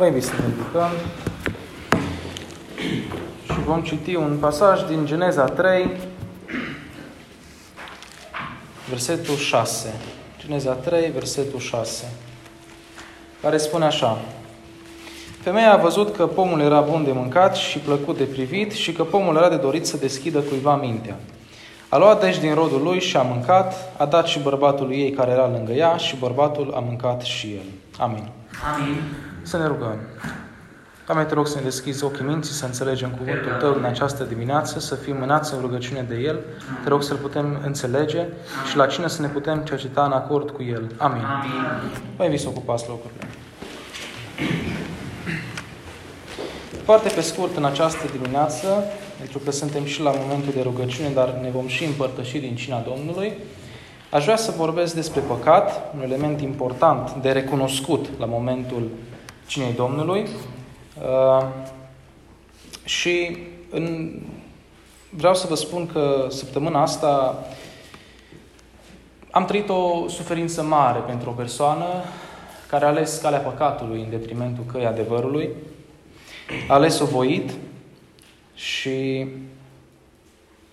Vă invit să ne ridicăm și vom citi un pasaj din Geneza 3, versetul 6. Geneza 3, versetul 6, care spune așa. Femeia a văzut că pomul era bun de mâncat și plăcut de privit și că pomul era de dorit să deschidă cuiva mintea. A luat deci din rodul lui și a mâncat, a dat și bărbatul ei care era lângă ea și bărbatul a mâncat și el. Amin. Amin. Să ne rugăm. Doamne, te rog să ne deschizi ochii minții, să înțelegem cuvântul Tău în această dimineață, să fim mânați în rugăciune de El. Te rog să-L putem înțelege și la cine să ne putem cerceta în acord cu El. Amin. Amin. Vă invit să ocupați locurile. Foarte pe scurt în această dimineață, pentru că suntem și la momentul de rugăciune, dar ne vom și împărtăși din cina Domnului, aș vrea să vorbesc despre păcat, un element important de recunoscut la momentul cinei Domnului. Uh, și în, vreau să vă spun că săptămâna asta am trăit o suferință mare pentru o persoană care a ales calea păcatului în detrimentul căii adevărului, a ales-o voit și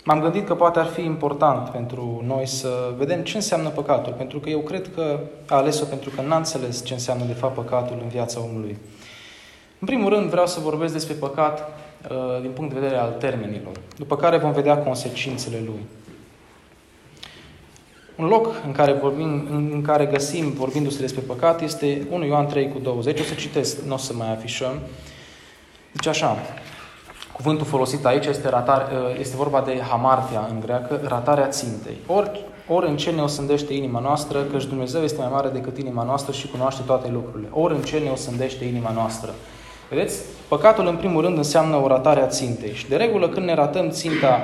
m-am gândit că poate ar fi important pentru noi să vedem ce înseamnă păcatul, pentru că eu cred că a ales-o pentru că n-a înțeles ce înseamnă de fapt păcatul în viața omului. În primul rând vreau să vorbesc despre păcat uh, din punct de vedere al termenilor, după care vom vedea consecințele lui. Un loc în care, vorbim, în care găsim, vorbindu-se despre păcat, este 1 Ioan 3 cu 20. O să citesc, nu o să mai afișăm. Deci așa, cuvântul folosit aici este, ratar, este vorba de hamartia în greacă, ratarea țintei. Ori, ori în ce ne osândește inima noastră, căci Dumnezeu este mai mare decât inima noastră și cunoaște toate lucrurile. Ori în ce ne osândește inima noastră. Vedeți? Păcatul, în primul rând, înseamnă o ratare a țintei. Și de regulă, când ne ratăm ținta,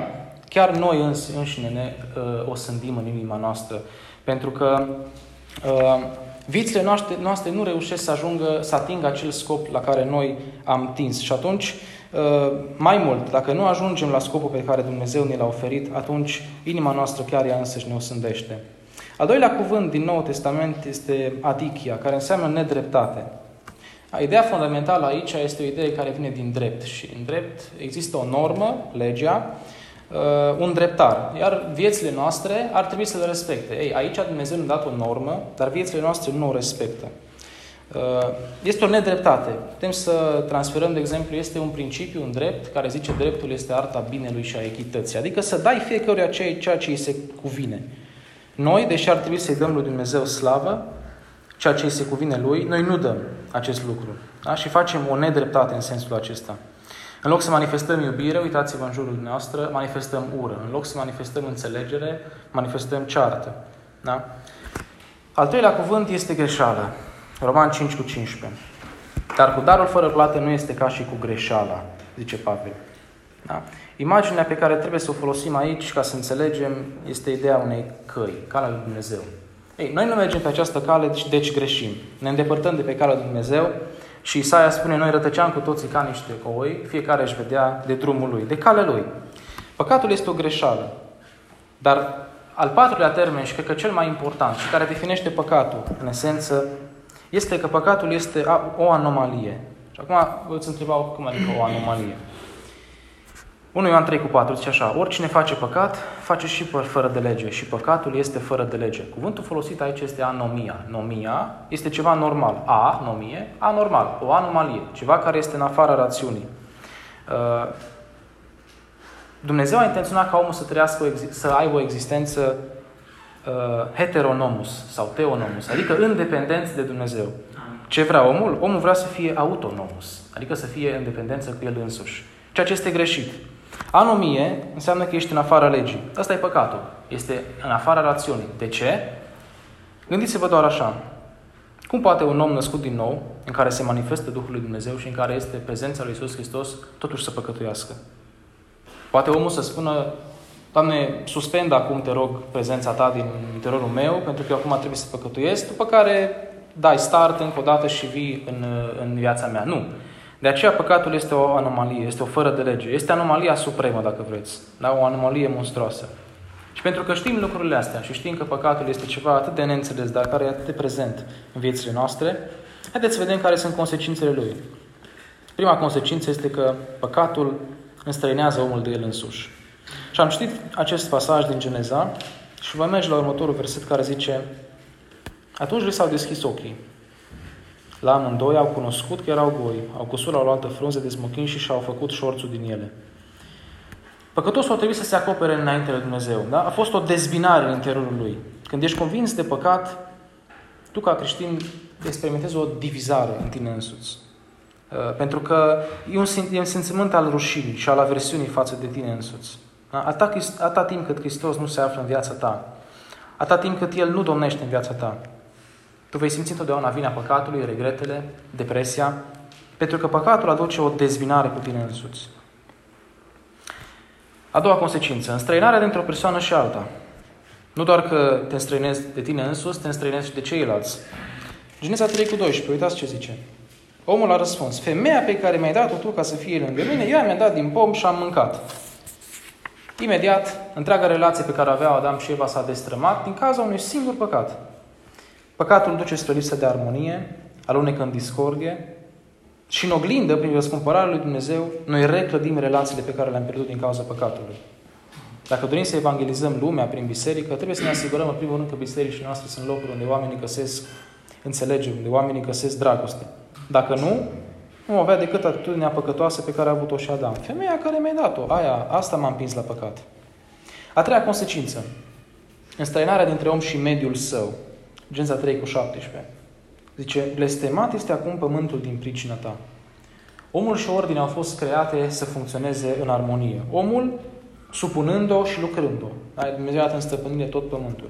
chiar noi îns, înșine ne uh, osândim în inima noastră. Pentru că uh, Vițile noastre, noastre nu reușesc să ajungă, să atingă acel scop la care noi am tins. Și atunci, mai mult, dacă nu ajungem la scopul pe care Dumnezeu ne l-a oferit, atunci inima noastră chiar ea însăși ne osândește. Al doilea cuvânt din Noul Testament este adichia, care înseamnă nedreptate. Ideea fundamentală aici este o idee care vine din drept și în drept există o normă, legea, uh, un dreptar. Iar viețile noastre ar trebui să le respecte. Ei, aici Dumnezeu ne-a dat o normă, dar viețile noastre nu o respectă. Uh, este o nedreptate. Putem să transferăm, de exemplu, este un principiu, un drept, care zice dreptul este arta binelui și a echității. Adică să dai fiecăruia ceea ce îi se cuvine. Noi, deși ar trebui să-i dăm lui Dumnezeu slavă, ceea ce îi se cuvine lui, noi nu dăm acest lucru. Da? Și facem o nedreptate în sensul acesta. În loc să manifestăm iubire, uitați-vă în jurul dumneavoastră, manifestăm ură. În loc să manifestăm înțelegere, manifestăm ceartă. Da? Al treilea cuvânt este greșeală. Roman 5 cu 15. Dar cu darul fără plată nu este ca și cu greșeala, zice Pavel. Da? Imaginea pe care trebuie să o folosim aici ca să înțelegem este ideea unei căi, calea lui Dumnezeu. Ei, noi nu mergem pe această cale, deci, deci greșim. Ne îndepărtăm de pe calea lui Dumnezeu și Isaia spune, noi rătăceam cu toții ca niște oi, fiecare își vedea de drumul lui, de cale lui. Păcatul este o greșeală. Dar al patrulea termen și cred că cel mai important și care definește păcatul, în esență, este că păcatul este o anomalie. Și acum vă îți întreba cum adică o anomalie. 1 Ioan 3 cu 4 zice așa, oricine face păcat, face și fără de lege și păcatul este fără de lege. Cuvântul folosit aici este anomia. Nomia este ceva normal. A, nomie, anormal, o anomalie, ceva care este în afara rațiunii. Uh, Dumnezeu a intenționat ca omul să trăiască, să aibă o existență uh, heteronomus sau teonomus, adică independent de Dumnezeu. Ce vrea omul? Omul vrea să fie autonomus, adică să fie în dependență cu el însuși. Ceea ce este greșit. Anomie înseamnă că ești în afara legii. Asta e păcatul. Este în afara rațiunii. De ce? Gândiți-vă doar așa. Cum poate un om născut din nou, în care se manifestă Duhul lui Dumnezeu și în care este prezența lui Isus Hristos, totuși să păcătuiască? Poate omul să spună, Doamne, suspend acum, te rog, prezența Ta din interiorul meu, pentru că eu acum trebuie să păcătuiesc, după care dai start încă o dată și vii în, în viața mea. Nu. De aceea păcatul este o anomalie, este o fără de lege. Este anomalia supremă, dacă vreți. Da? O anomalie monstruoasă. Și pentru că știm lucrurile astea și știm că păcatul este ceva atât de neînțeles, dar care e atât de prezent în viețile noastre, Haideți să vedem care sunt consecințele lui. Prima consecință este că păcatul înstrăinează omul de el însuși. Și am citit acest pasaj din Geneza și vă merge la următorul verset care zice Atunci li s-au deschis ochii. La amândoi au cunoscut că erau goi, au cusut la o altă frunze de smochin și și-au făcut șorțul din ele. Păcătosul a trebuit să se acopere înainte de Dumnezeu. Da? A fost o dezbinare în interiorul lui. Când ești convins de păcat, tu ca creștin experimentezi o divizare în tine însuți. Uh, pentru că e un, e un simțământ al rușinii și al aversiunii față de tine însuți. Da? Atâta, atâta timp cât Hristos nu se află în viața ta, atâta timp cât El nu domnește în viața ta, tu vei simți întotdeauna vina păcatului, regretele, depresia, pentru că păcatul aduce o dezbinare cu tine însuți. A doua consecință, înstrăinarea dintre o persoană și alta. Nu doar că te înstrăinezi de tine însuți, te înstrăinezi și de ceilalți. Geneza 3 cu 12, uitați ce zice. Omul a răspuns, femeia pe care mi-ai dat-o tu ca să fie lângă mine, ea mi-a dat din pom și am mâncat. Imediat, întreaga relație pe care aveau Adam și Eva s-a destrămat din cauza unui singur păcat. Păcatul duce spre lipsă de armonie, alunecă în discordie și în oglindă, prin răscumpărarea lui Dumnezeu, noi reclădim relațiile pe care le-am pierdut din cauza păcatului. Dacă dorim să evangelizăm lumea prin biserică, trebuie să ne asigurăm în primul rând că bisericile noastre sunt locuri unde oamenii găsesc înțelegere, unde oamenii găsesc dragoste. Dacă nu, nu avea decât atitudinea păcătoasă pe care a avut-o și Adam. Femeia care mi-a dat-o, aia, asta m-a împins la păcat. A treia consecință, înstrăinarea dintre om și mediul său. Geneza 3 cu 17. Zice, blestemat este acum pământul din pricina ta. Omul și ordinea au fost create să funcționeze în armonie. Omul supunând-o și lucrând-o. Dumnezeu a dat în stăpânire tot pământul.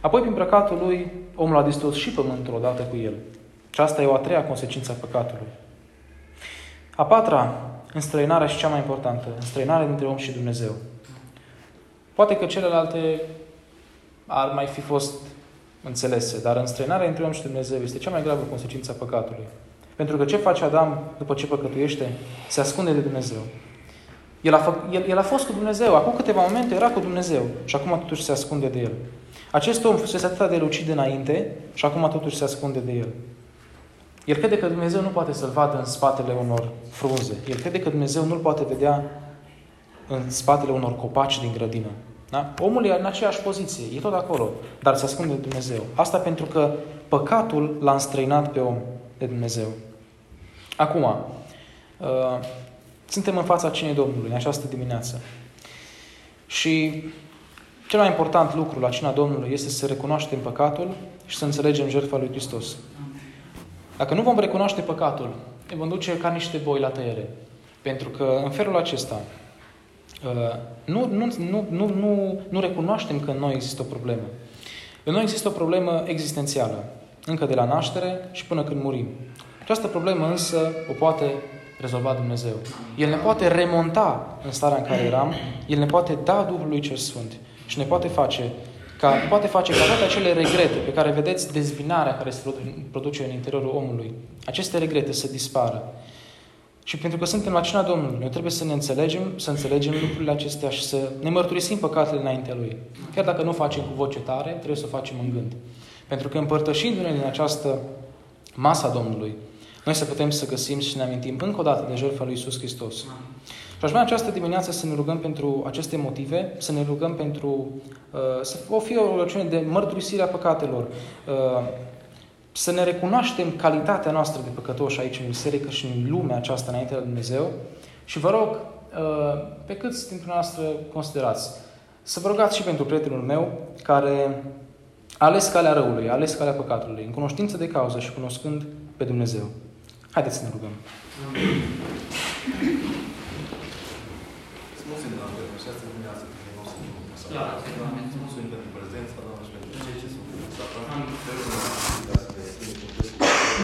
Apoi, prin păcatul lui, omul a distrus și pământul odată cu el. Și asta e o a treia consecință a păcatului. A patra, înstrăinarea și cea mai importantă, înstrăinarea dintre om și Dumnezeu. Poate că celelalte ar mai fi fost înțelese, dar înstrăinarea între om și Dumnezeu este cea mai gravă consecință a păcatului. Pentru că ce face Adam după ce păcătuiește? Se ascunde de Dumnezeu. El a, fă, el, el a fost cu Dumnezeu, acum câteva momente era cu Dumnezeu și acum totuși se ascunde de El. Acest om fusese atât de lucid înainte și acum totuși se ascunde de El. El crede că Dumnezeu nu poate să-l vadă în spatele unor frunze. El crede că Dumnezeu nu-l poate vedea în spatele unor copaci din grădină. Da? Omul e în aceeași poziție, e tot acolo, dar se ascunde de Dumnezeu. Asta pentru că păcatul l-a înstrăinat pe om de Dumnezeu. Acum, uh, suntem în fața cinei Domnului în această dimineață. Și cel mai important lucru la cina Domnului este să recunoaștem păcatul și să înțelegem jertfa lui Hristos. Dacă nu vom recunoaște păcatul, ne vom duce ca niște boi la tăiere. Pentru că în felul acesta uh, nu, nu, nu, nu, nu, nu recunoaștem că în noi există o problemă. În noi există o problemă existențială, încă de la naștere și până când murim. Această problemă însă o poate rezolva Dumnezeu. El ne poate remonta în starea în care eram, El ne poate da Duhul lui Cel Sfânt și ne poate face ca, poate face ca toate acele regrete pe care vedeți dezbinarea care se produce în interiorul omului, aceste regrete să dispară. Și pentru că suntem la cina Domnului, noi trebuie să ne înțelegem, să înțelegem lucrurile acestea și să ne mărturisim păcatele înaintea Lui. Chiar dacă nu facem cu voce tare, trebuie să o facem în gând. Pentru că împărtășindu-ne din această masa Domnului, noi să putem să găsim și să ne amintim încă o dată de jertfa lui Iisus Hristos. Și aș vrea această dimineață să ne rugăm pentru aceste motive, să ne rugăm pentru, uh, să o fie o rugăciune de mărturisire a păcatelor, uh, să ne recunoaștem calitatea noastră de păcătoși aici în biserică și în lumea aceasta înainte de Dumnezeu și vă rog, uh, pe câți dintre noastre considerați, să vă rugați și pentru prietenul meu care a ales calea răului, a ales calea păcatului, în cunoștință de cauză și cunoscând pe Dumnezeu. Haideți să ne rugăm. Mulțumim pentru prezența, Doamne, și pentru ce ce sunt. Să